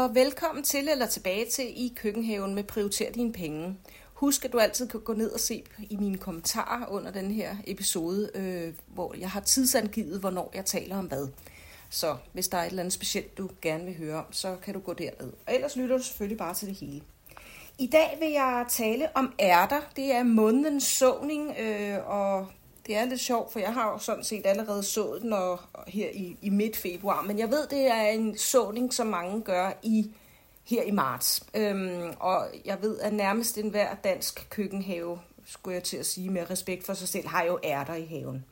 Og velkommen til eller tilbage til i køkkenhaven med Prioriter dine penge. Husk, at du altid kan gå ned og se i mine kommentarer under den her episode, øh, hvor jeg har tidsangivet, hvornår jeg taler om hvad. Så hvis der er et eller andet specielt, du gerne vil høre om, så kan du gå derned. Og ellers lytter du selvfølgelig bare til det hele. I dag vil jeg tale om ærter. Det er månedens såning, øh, og det er lidt sjovt, for jeg har jo sådan set allerede sået den og, her i, i midt februar, men jeg ved, det er en såning, som mange gør i her i marts. Øhm, og jeg ved, at nærmest enhver dansk køkkenhave, skulle jeg til at sige med respekt for sig selv, har jo ærter i haven.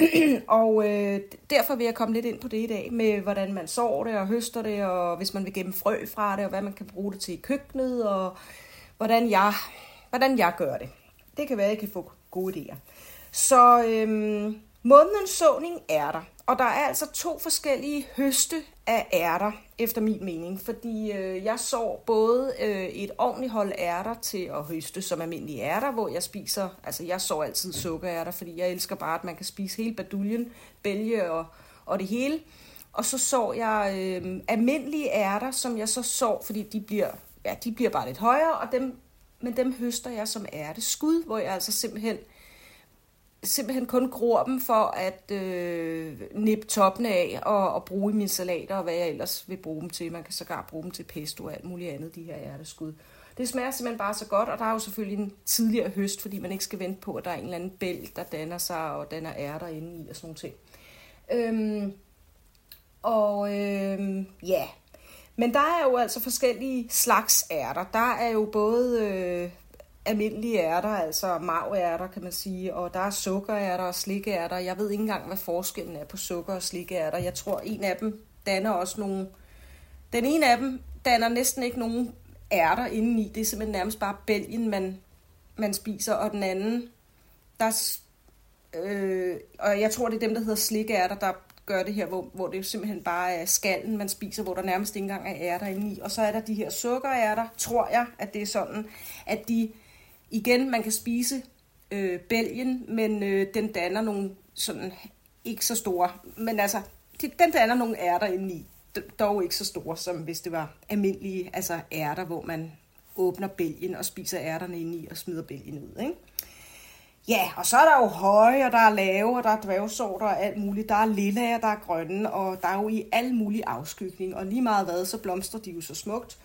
og øh, derfor vil jeg komme lidt ind på det i dag, med hvordan man sår det og høster det, og hvis man vil gemme frø fra det, og hvad man kan bruge det til i køkkenet, og hvordan jeg, hvordan jeg gør det. Det kan være, at jeg kan få gode idéer. Så øhm, månedens såning er der. Og der er altså to forskellige høste af ærter, efter min mening. Fordi øh, jeg så både øh, et ordentligt hold ærter til at høste som almindelige ærter, hvor jeg spiser, altså jeg så altid sukkerærter, fordi jeg elsker bare, at man kan spise hele baduljen, bælge og, og det hele. Og så så jeg øh, almindelige ærter, som jeg så så, fordi de bliver, ja, de bliver bare lidt højere, og dem, men dem høster jeg som ærteskud, hvor jeg altså simpelthen simpelthen kun gror dem for at øh, nippe toppen af og, og bruge i mine salater og hvad jeg ellers vil bruge dem til. Man kan sågar bruge dem til pesto og alt muligt andet, de her ærteskud. Det smager simpelthen bare så godt, og der er jo selvfølgelig en tidligere høst, fordi man ikke skal vente på, at der er en eller anden bælt, der danner sig og danner ærter inde i og sådan noget ting. Øhm, og øhm, ja, men der er jo altså forskellige slags ærter. Der er jo både øh, almindelige ærter, altså marværter kan man sige, og der er sukkerærter og slikærter. Jeg ved ikke engang, hvad forskellen er på sukker og slikærter. Jeg tror, en af dem danner også nogle... Den ene af dem danner næsten ikke nogen ærter indeni. Det er simpelthen nærmest bare bælgen, man, man spiser, og den anden, der... Øh, og jeg tror, det er dem, der hedder slikærter, der gør det her, hvor, hvor det simpelthen bare er skallen, man spiser, hvor der nærmest ikke engang er ærter indeni. Og så er der de her sukkerærter, tror jeg, at det er sådan, at de Igen, man kan spise øh, bælgen, men øh, den danner nogle sådan ikke så store, men altså, den danner nogle ærter indeni, dog ikke så store, som hvis det var almindelige altså ærter, hvor man åbner bælgen og spiser ærterne indeni og smider bælgen ud, ikke? Ja, og så er der jo høje, og der er lave, og der er dværgsorter og alt muligt. Der er lilla, og der er grønne, og der er jo i alle mulige afskygning. Og lige meget hvad, så blomstrer de jo så smukt.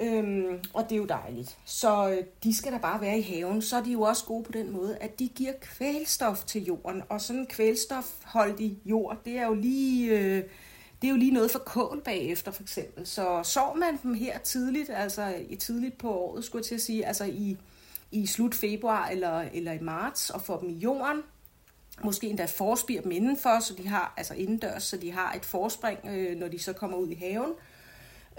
Øhm, og det er jo dejligt. Så øh, de skal da bare være i haven. Så er de jo også gode på den måde, at de giver kvælstof til jorden. Og sådan en kvælstofholdig jord, det er jo lige... Øh, det er jo lige noget for kål bagefter, for eksempel. Så sår man dem her tidligt, altså i tidligt på året, skulle jeg til at sige, altså i, i slut februar eller, eller i marts, og får dem i jorden, måske endda forspir dem indenfor, så de har, altså indendørs, så de har et forspring, øh, når de så kommer ud i haven. Øh,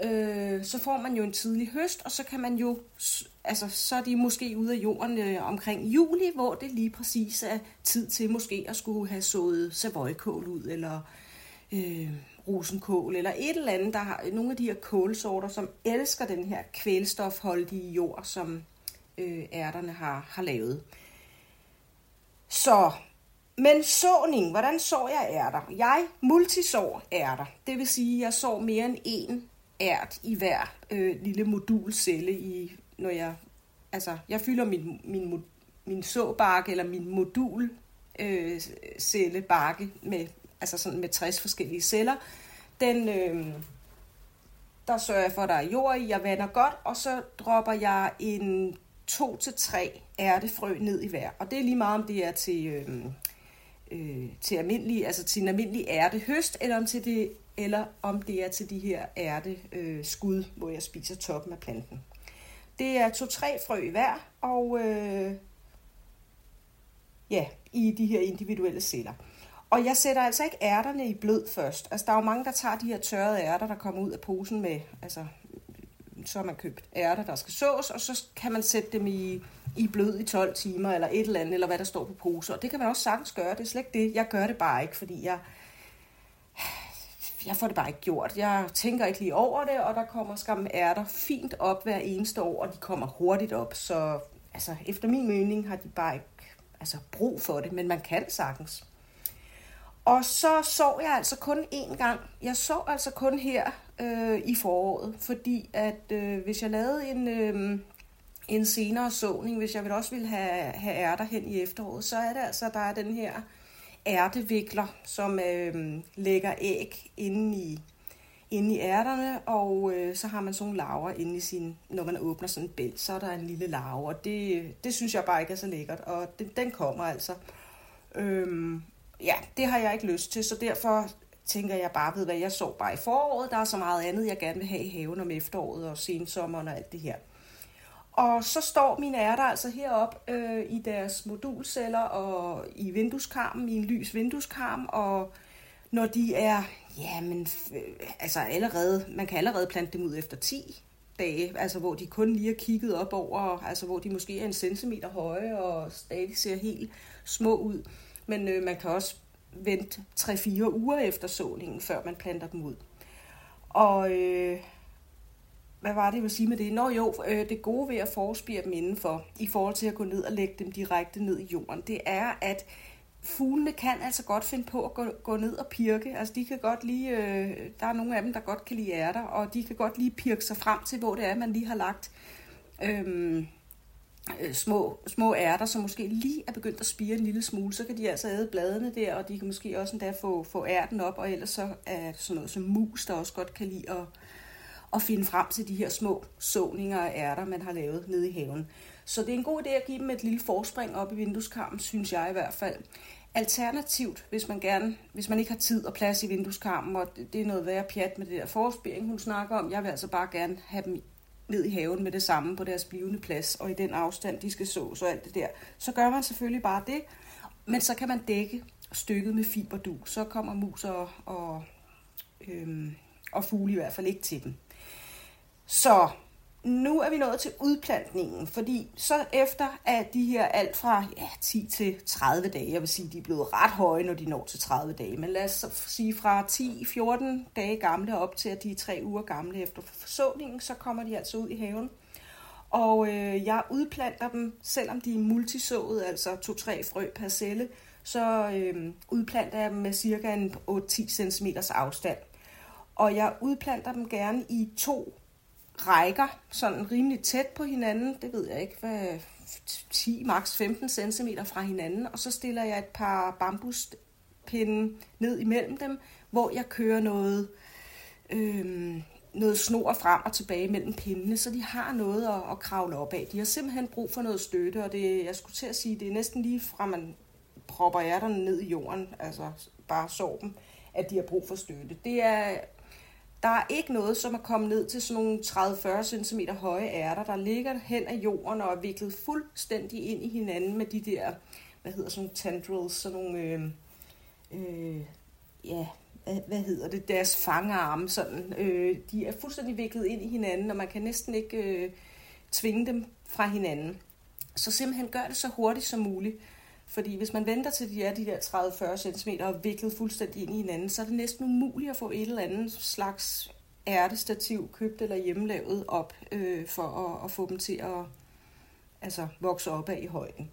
øh, så får man jo en tidlig høst, og så kan man jo, altså så er de måske ude af jorden øh, omkring juli, hvor det lige præcis er tid til måske at skulle have sået savoykål ud, eller øh, rosenkål, eller et eller andet. Der har nogle af de her kålsorter, som elsker den her kvælstofholdige jord, som øh, ærterne har, har lavet. Så men såning, hvordan så jeg ærter? Jeg multisår ærter. Det vil sige, at jeg sår mere end én ært i hver øh, lille modulcelle, i, når jeg, altså, jeg fylder min, min, min såbakke eller min modul øh, cellebakke med, altså sådan med 60 forskellige celler. Den, øh, der sørger jeg for, at der er jord i, jeg vander godt, og så dropper jeg en 2-3 ærtefrø ned i hver. Og det er lige meget, om det er til, øh, øh, til, almindelig, altså til en almindelig ærtehøst, eller om til det eller om det er til de her ærte øh, skud, hvor jeg spiser toppen af planten. Det er to-tre frø i hver, og øh, ja, i de her individuelle celler. Og jeg sætter altså ikke ærterne i blød først. Altså, der er jo mange, der tager de her tørrede ærter, der kommer ud af posen med, altså, så har man købt ærter, der skal sås, og så kan man sætte dem i, i blød i 12 timer, eller et eller andet, eller hvad der står på poser. Og det kan man også sagtens gøre, det er slet ikke det. Jeg gør det bare ikke, fordi jeg, jeg får det bare ikke gjort. Jeg tænker ikke lige over det, og der kommer skam ærter fint op hver eneste år, og de kommer hurtigt op. Så altså, efter min mening har de bare ikke altså, brug for det, men man kan sagtens. Og så så jeg altså kun én gang. Jeg så altså kun her øh, i foråret, fordi at øh, hvis jeg lavede en, øh, en senere såning, hvis jeg også ville have, have ærter hen i efteråret, så er det altså, der er den her ærtevikler, som øh, lægger æg inde i, inde i ærterne, og øh, så har man sådan nogle laver inde i sin, når man åbner sådan en bæl, så er der en lille larve, og det, det synes jeg bare ikke er så lækkert, og den, den kommer altså. Øhm, ja, det har jeg ikke lyst til, så derfor tænker jeg bare ved, hvad jeg så bare i foråret. Der er så meget andet, jeg gerne vil have i haven om efteråret og sensommeren og alt det her. Og så står mine ærter altså herop øh, i deres modulceller og i vindueskarmen, i en lys vindueskarm, og når de er, ja, men altså allerede, man kan allerede plante dem ud efter 10 dage, altså hvor de kun lige er kigget op over, altså hvor de måske er en centimeter høje og stadig ser helt små ud. Men øh, man kan også vente 3-4 uger efter såningen, før man planter dem ud. Og øh, hvad var det, jeg ville sige med det? Nå jo, øh, det gode ved at forespire dem indenfor, i forhold til at gå ned og lægge dem direkte ned i jorden, det er, at fuglene kan altså godt finde på at gå, gå ned og pirke. Altså de kan godt lige, øh, der er nogle af dem, der godt kan lide ærter, og de kan godt lige pirke sig frem til, hvor det er, man lige har lagt øh, øh, små, små ærter, som måske lige er begyndt at spire en lille smule, så kan de altså æde bladene der, og de kan måske også endda få, få ærten op, og ellers så er sådan noget som mus, der også godt kan lide at, at finde frem til de her små såninger af ærter, man har lavet nede i haven. Så det er en god idé at give dem et lille forspring op i vindueskarmen, synes jeg i hvert fald. Alternativt, hvis man gerne, hvis man ikke har tid og plads i vindueskarmen, og det er noget værre pjat med det der forspiring, hun snakker om, jeg vil altså bare gerne have dem ned i haven med det samme på deres blivende plads, og i den afstand, de skal så, så alt det der. Så gør man selvfølgelig bare det, men så kan man dække stykket med fiberdu. Så kommer mus og, og, øhm, og fugle i hvert fald ikke til dem. Så nu er vi nået til udplantningen, fordi så efter at de her alt fra ja, 10 til 30 dage, jeg vil sige, de er blevet ret høje, når de når til 30 dage, men lad os sige fra 10-14 dage gamle op til at de er 3 uger gamle efter forsåningen, så kommer de altså ud i haven. Og øh, jeg udplanter dem, selvom de er multisået, altså 2-3 frø per celle, så øh, udplanter jeg dem med cirka en 8-10 cm afstand. Og jeg udplanter dem gerne i to rækker sådan rimelig tæt på hinanden. Det ved jeg ikke, hvad 10, maks 15 cm fra hinanden. Og så stiller jeg et par bambuspinde ned imellem dem, hvor jeg kører noget, øhm, noget snor frem og tilbage mellem pindene, så de har noget at, at kravle op af. De har simpelthen brug for noget støtte, og det, jeg skulle til at sige, det er næsten lige fra man propper ærterne ned i jorden, altså bare sår dem, at de har brug for støtte. Det er der er ikke noget, som er kommet ned til sådan nogle 30-40 cm høje ærter, der ligger hen af jorden og er viklet fuldstændig ind i hinanden med de der, hvad hedder sådan nogle tendrils, sådan nogle, øh, øh, ja, hvad, hvad hedder det, deres fangarme, sådan, øh, de er fuldstændig viklet ind i hinanden, og man kan næsten ikke øh, tvinge dem fra hinanden. Så simpelthen gør det så hurtigt som muligt. Fordi hvis man venter til de er de der 30-40 cm og viklet fuldstændig ind i hinanden, så er det næsten umuligt at få et eller andet slags ærtestativ, købt eller hjemmelavet op, øh, for at, at få dem til at altså, vokse op af i højden.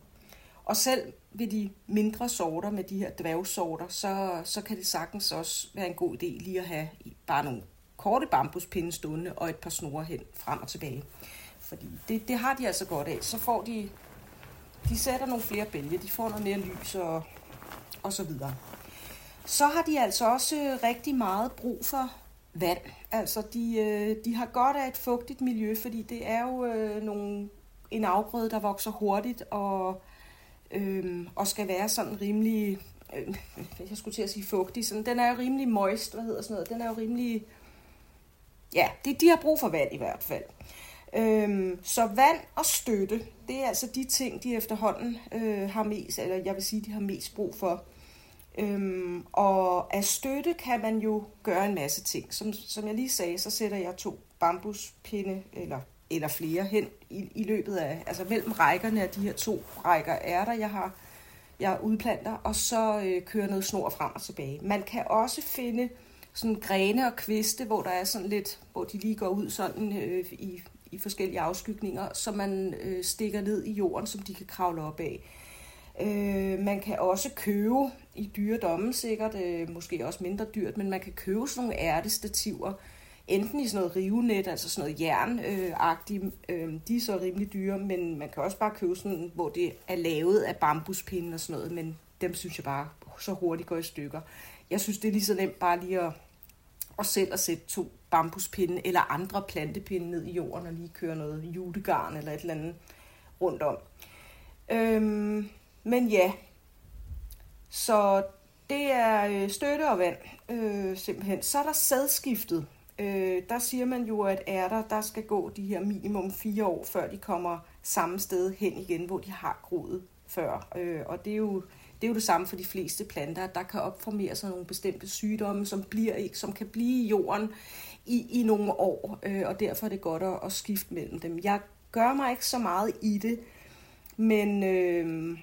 Og selv ved de mindre sorter med de her dværgsorter, så, så kan det sagtens også være en god idé lige at have bare nogle korte bambuspinde stående og et par snore hen frem og tilbage. Fordi det, det har de altså godt af. Så får de de sætter nogle flere bælge, de får noget mere lys og, og så videre. Så har de altså også øh, rigtig meget brug for vand. Altså de, øh, de har godt af et fugtigt miljø, fordi det er jo øh, nogle, en afgrøde, der vokser hurtigt og, øh, og skal være sådan rimelig, øh, jeg skulle til at sige fugtig, sådan, den er jo rimelig moist, hvad hedder sådan noget, den er jo rimelig, ja, de, de har brug for vand i hvert fald. Øhm, så vand og støtte, det er altså de ting, de efterhånden øh, har mest, eller jeg vil sige, de har mest brug for. Øhm, og af støtte kan man jo gøre en masse ting. Som, som jeg lige sagde, så sætter jeg to bambuspinde, eller, eller flere hen i, i løbet af, altså mellem rækkerne af de her to rækker ærter, jeg har, jeg udplanter, og så øh, kører noget snor frem og tilbage. Man kan også finde sådan grene og kviste, hvor der er sådan lidt, hvor de lige går ud sådan øh, i i forskellige afskygninger, som man øh, stikker ned i jorden, som de kan kravle op af. Øh, man kan også købe i dyre domme sikkert, øh, måske også mindre dyrt, men man kan købe sådan nogle ærtestativer, enten i sådan noget rivenet, altså sådan noget jernagtigt, øh, øh, de er så rimelig dyre, men man kan også bare købe sådan, hvor det er lavet af bambuspinde og sådan noget, men dem synes jeg bare så hurtigt går i stykker. Jeg synes, det er lige så nemt bare lige at, og selv at sætte to bambuspinde eller andre plantepinde ned i jorden og lige køre noget julegarn eller et eller andet rundt om. Øhm, men ja, så det er øh, støtte og vand øh, simpelthen. Så er der sædskiftet. Øh, der siger man jo, at ærter, der skal gå de her minimum fire år, før de kommer samme sted hen igen, hvor de har groet før. Øh, og det er jo det er jo det samme for de fleste planter, der kan opformere sig nogle bestemte sygdomme, som, bliver, ikke, som kan blive i jorden i, i nogle år, øh, og derfor er det godt at, at skifte mellem dem. Jeg gør mig ikke så meget i det, men, øh,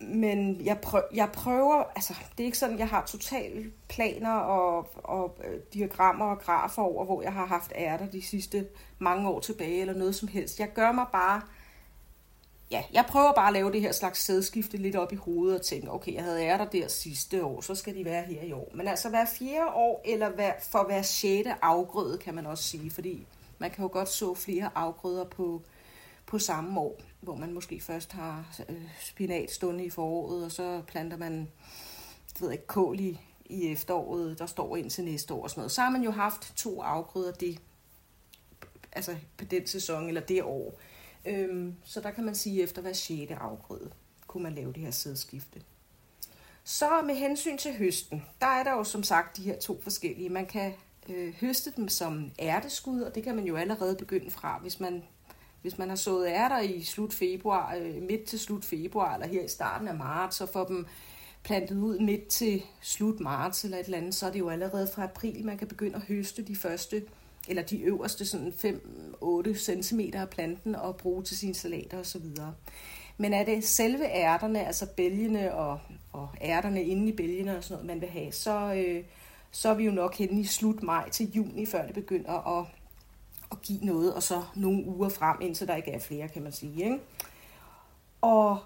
men jeg, prøver, jeg prøver, altså det er ikke sådan, jeg har totale planer og, og øh, diagrammer og grafer over, hvor jeg har haft ærter de sidste mange år tilbage, eller noget som helst. Jeg gør mig bare ja, jeg prøver bare at lave det her slags sædskifte lidt op i hovedet og tænke, okay, jeg havde ærter der sidste år, så skal de være her i år. Men altså hver fjerde år, eller hver, for hver sjette afgrøde, kan man også sige, fordi man kan jo godt så flere afgrøder på, på samme år, hvor man måske først har øh, spinat stående i foråret, og så planter man, jeg ved ikke, kål i, i efteråret, der står ind til næste år og sådan noget. Så har man jo haft to afgrøder det, altså på den sæson eller det år. Øhm, så der kan man sige, at efter hver 6. afgrøde kunne man lave det her sædskifte. Så med hensyn til høsten, der er der jo som sagt de her to forskellige. Man kan øh, høste dem som ærteskud, og det kan man jo allerede begynde fra, hvis man, hvis man har sået ærter i slut februar, øh, midt til slut februar, eller her i starten af marts, og får dem plantet ud midt til slut marts eller et eller andet, så er det jo allerede fra april, man kan begynde at høste de første eller de øverste sådan 5-8 cm af planten og bruge til sine salater osv. Men er det selve ærterne, altså bælgene og, og ærterne inde i bælgene og sådan noget, man vil have, så, øh, så er vi jo nok henne i slut maj til juni, før det begynder at, at give noget, og så nogle uger frem, indtil der ikke er flere, kan man sige. Ikke? Og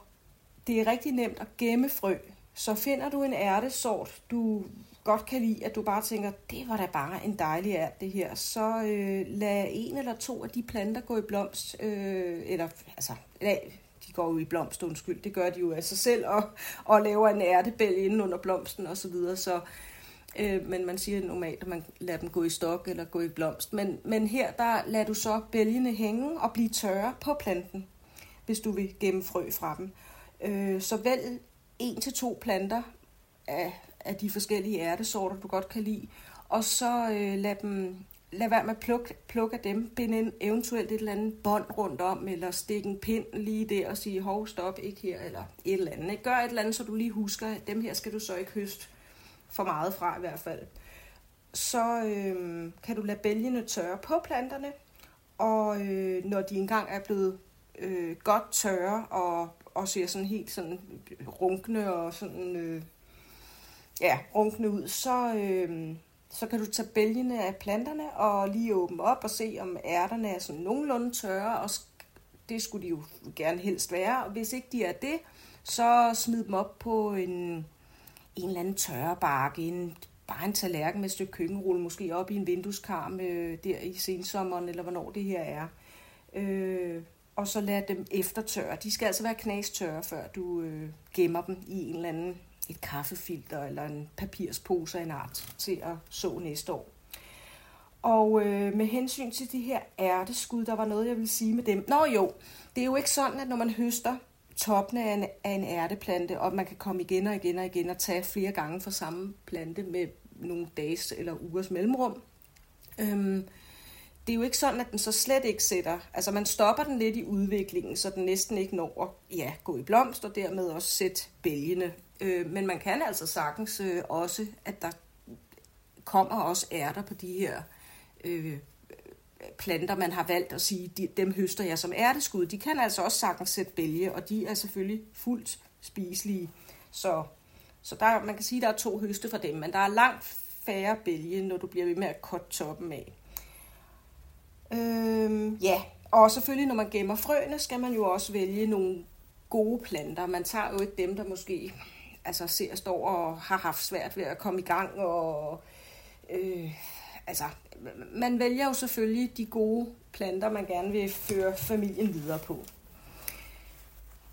det er rigtig nemt at gemme frø. Så finder du en ærtesort, du godt kan lide, at du bare tænker, det var da bare en dejlig ært det her, så øh, lad en eller to af de planter gå i blomst, øh, eller altså, lad, de går jo i blomst, undskyld, det gør de jo af sig selv, og, og laver en ærtebæl inden under blomsten osv., så, videre, så øh, men man siger normalt, at man lader dem gå i stok eller gå i blomst. Men, men her, der lader du så bælgene hænge og blive tørre på planten, hvis du vil gemme frø fra dem. Øh, så vælg en til to planter af af de forskellige ærtesorter, du godt kan lide. Og så øh, lad, dem, lad være med at plukke, plukke af dem, binde en, eventuelt et eller andet bånd rundt om, eller stikke en pind lige der og sige, hov, stop, ikke her, eller et eller andet. Ikke? Gør et eller andet, så du lige husker, at dem her skal du så ikke høste for meget fra i hvert fald. Så øh, kan du lade bælgene tørre på planterne, og øh, når de engang er blevet øh, godt tørre og, og ser sådan helt sådan runkne og sådan øh, ja, runkne ud, så, øh, så kan du tage bælgene af planterne og lige åbne op og se, om ærterne er sådan nogenlunde tørre, og det skulle de jo gerne helst være. Og hvis ikke de er det, så smid dem op på en, en eller anden bark en, bare en tallerken med et stykke køkkenrulle, måske op i en vindueskarm øh, der i sensommeren, eller hvornår det her er. Øh, og så lad dem eftertørre. De skal altså være knastørre, før du øh, gemmer dem i en eller anden et kaffefilter eller en papirspose af en art til at så næste år. Og øh, med hensyn til de her ærteskud, der var noget, jeg ville sige med dem. Nå jo, det er jo ikke sådan, at når man høster toppen af en, af en ærteplante, og man kan komme igen og igen og igen og tage flere gange fra samme plante med nogle dages eller ugers mellemrum. Øhm, det er jo ikke sådan, at den så slet ikke sætter, altså man stopper den lidt i udviklingen, så den næsten ikke når at ja, gå i blomst, og dermed også sætte bælgene Øh, men man kan altså sagtens øh, også, at der kommer også ærter på de her øh, planter, man har valgt at sige, de, dem høster jeg som ærteskud. De kan altså også sagtens sætte bælge, og de er selvfølgelig fuldt spiselige. Så, så der, man kan sige, at der er to høste fra dem, men der er langt færre bælge, når du bliver ved med at korte toppen af. Øhm, ja, og selvfølgelig når man gemmer frøene, skal man jo også vælge nogle gode planter. Man tager jo ikke dem, der måske altså, ser står og har haft svært ved at komme i gang. Og, øh, altså, man vælger jo selvfølgelig de gode planter, man gerne vil føre familien videre på.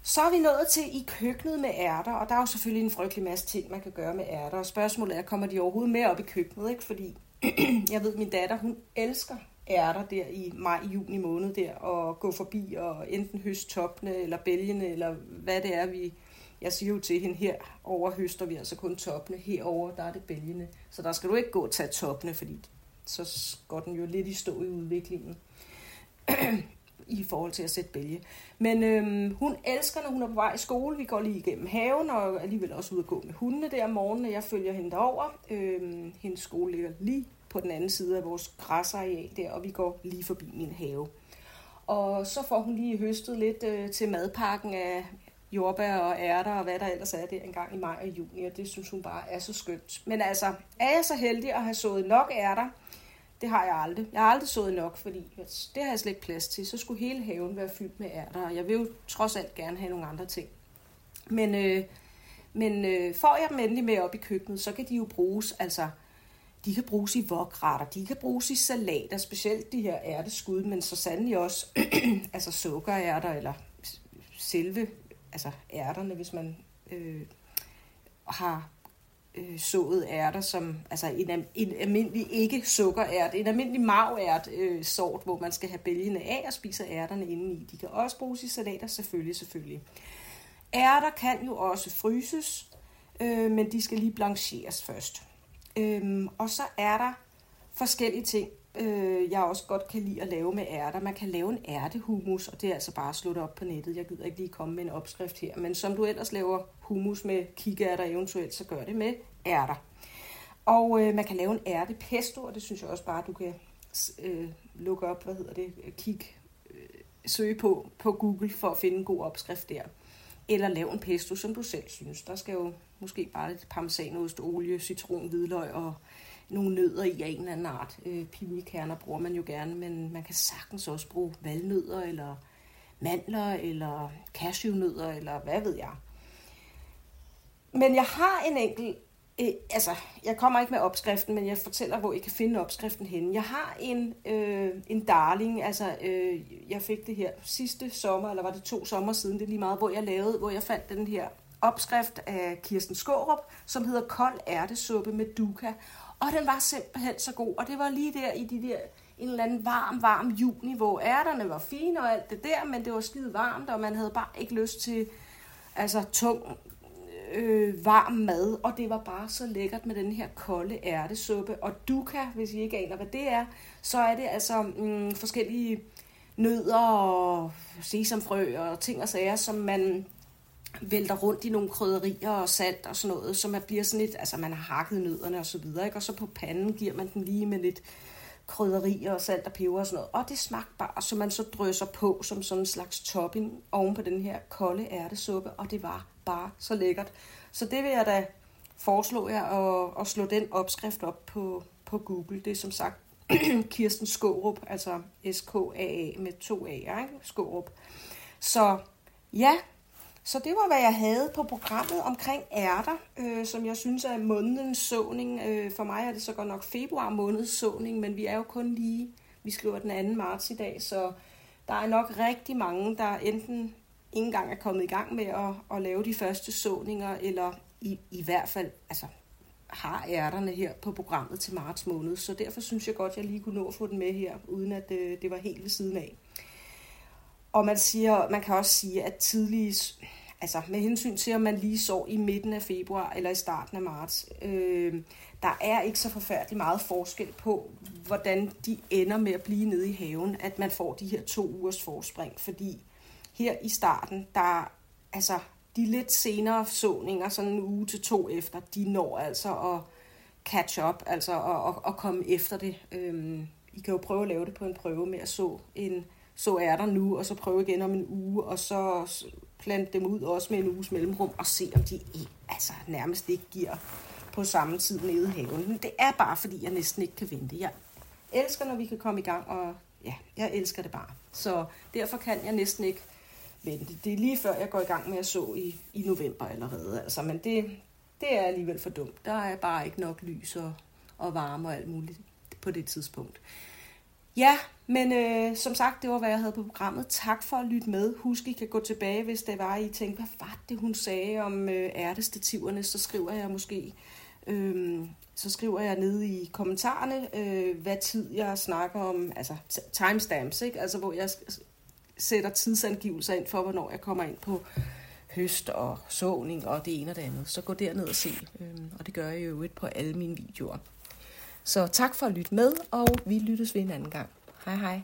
Så er vi nået til i køkkenet med ærter, og der er jo selvfølgelig en frygtelig masse ting, man kan gøre med ærter. Og spørgsmålet er, kommer de overhovedet med op i køkkenet? Ikke? Fordi jeg ved, min datter, hun elsker ærter der i maj-juni måned der, og gå forbi og enten høste toppene eller bælgene, eller hvad det er, vi... Jeg siger jo til hende, her over høster vi altså kun toppene, herover der er det bælgene. Så der skal du ikke gå og tage toppene, fordi så går den jo lidt i stå i udviklingen i forhold til at sætte bælge. Men øhm, hun elsker, når hun er på vej i skole. Vi går lige igennem haven, og alligevel også ud og gå med hundene der om morgenen, jeg følger hende derover. Øhm, hendes skole ligger lige på den anden side af vores græsareal der, og vi går lige forbi min have. Og så får hun lige høstet lidt øh, til madpakken af jordbær og ærter og hvad der ellers er der en gang i maj og juni, og det synes hun bare er så skønt. Men altså, er jeg så heldig at have sået nok ærter, det har jeg aldrig. Jeg har aldrig sået nok, fordi det har jeg slet ikke plads til. Så skulle hele haven være fyldt med ærter, og jeg vil jo trods alt gerne have nogle andre ting. Men, øh, men øh, får jeg dem endelig med op i køkkenet, så kan de jo bruges, altså, de kan bruges i vokretter, de kan bruges i salater, specielt de her ærteskud, men så sandelig også altså sukkerærter, eller selve altså ærterne, hvis man øh, har øh, sået ærter, som altså en, en almindelig ikke sukkerært, en almindelig mavært øh, sort, hvor man skal have bælgene af og spiser ærterne indeni. De kan også bruges i salater, selvfølgelig, selvfølgelig. Ærter kan jo også fryses, øh, men de skal lige blancheres først. Øh, og så er der forskellige ting, øh, jeg også godt kan lide at lave med ærter. Man kan lave en ærtehumus, og det er altså bare at slå det op på nettet. Jeg gider ikke lige komme med en opskrift her. Men som du ellers laver humus med kikærter eventuelt, så gør det med ærter. Og øh, man kan lave en ærtepesto, og det synes jeg også bare, du kan øh, lukke op, hvad hedder det, kig, øh, søge på på Google for at finde en god opskrift der. Eller lav en pesto, som du selv synes. Der skal jo måske bare lidt parmesanost, olie, citron, hvidløg og nogle nødder i af en eller anden art. Øh, pinjekerner bruger man jo gerne, men man kan sagtens også bruge valnødder, eller mandler, eller cashewnødder, eller hvad ved jeg. Men jeg har en enkelt, øh, altså jeg kommer ikke med opskriften, men jeg fortæller, hvor I kan finde opskriften henne. Jeg har en, øh, en darling, altså øh, jeg fik det her sidste sommer, eller var det to sommer siden, det er lige meget, hvor jeg lavede, hvor jeg fandt den her opskrift af Kirsten Skårup, som hedder kold ærtesuppe med duka. Og den var simpelthen så god, og det var lige der i de der en eller anden varm, varm juni, hvor ærterne var fine og alt det der, men det var skide varmt, og man havde bare ikke lyst til altså tung, øh, varm mad, og det var bare så lækkert med den her kolde ærtesuppe. Og duka, hvis I ikke aner, hvad det er, så er det altså mm, forskellige nødder og sesamfrø og ting og sager, som man vælter rundt i nogle krydderier og salt og sådan noget, så man bliver sådan lidt, altså man har hakket nødderne og så videre, ikke? og så på panden giver man den lige med lidt krydderier og salt og peber og sådan noget, og det smagte bare, så man så drysser på som sådan en slags topping oven på den her kolde ærtesuppe, og det var bare så lækkert. Så det vil jeg da foreslå jer at, at slå den opskrift op på, på Google. Det er som sagt Kirsten Skårup, altså S-K-A-A med to A'er, ikke? Skårup. Så ja, så det var, hvad jeg havde på programmet omkring ærter, øh, som jeg synes er månedens såning. Øh, for mig er det så godt nok februar måneds såning, men vi er jo kun lige, vi skriver den 2. marts i dag, så der er nok rigtig mange, der enten ikke engang er kommet i gang med at, at lave de første såninger, eller i, i hvert fald altså, har ærterne her på programmet til marts måned. Så derfor synes jeg godt, at jeg lige kunne nå at få den med her, uden at øh, det var helt ved siden af. Og man, siger, man kan også sige, at tidlige, altså med hensyn til, om man lige så i midten af februar eller i starten af marts, øh, der er ikke så forfærdeligt meget forskel på, hvordan de ender med at blive nede i haven, at man får de her to ugers forspring. Fordi her i starten, der altså de lidt senere såninger, sådan en uge til to efter, de når altså at catch up, altså at, at, at komme efter det. Øhm, I kan jo prøve at lave det på en prøve med at så en så er der nu, og så prøve igen om en uge, og så plante dem ud også med en uges mellemrum, og se om de altså, nærmest ikke giver på samme tid nede i haven. Men det er bare, fordi jeg næsten ikke kan vente. Jeg elsker, når vi kan komme i gang, og ja, jeg elsker det bare. Så derfor kan jeg næsten ikke vente. Det er lige før, jeg går i gang med at så i, i november allerede. Altså, men det, det er alligevel for dumt. Der er bare ikke nok lys og, og varme og alt muligt på det tidspunkt. Ja, men øh, som sagt, det var, hvad jeg havde på programmet. Tak for at lytte med. Husk, I kan gå tilbage, hvis det var, I tænkte, hvad var det, hun sagde om øh, ærtestativerne, så skriver jeg måske, øh, så skriver jeg nede i kommentarerne, øh, hvad tid jeg snakker om, altså timestamps, ikke? Altså, hvor jeg sætter tidsangivelser ind for, hvornår jeg kommer ind på høst og såning og det ene og det andet. Så gå derned og se, øh, og det gør jeg jo et på alle mine videoer. Så tak for at lytte med, og vi lyttes ved en anden gang. Hej hej.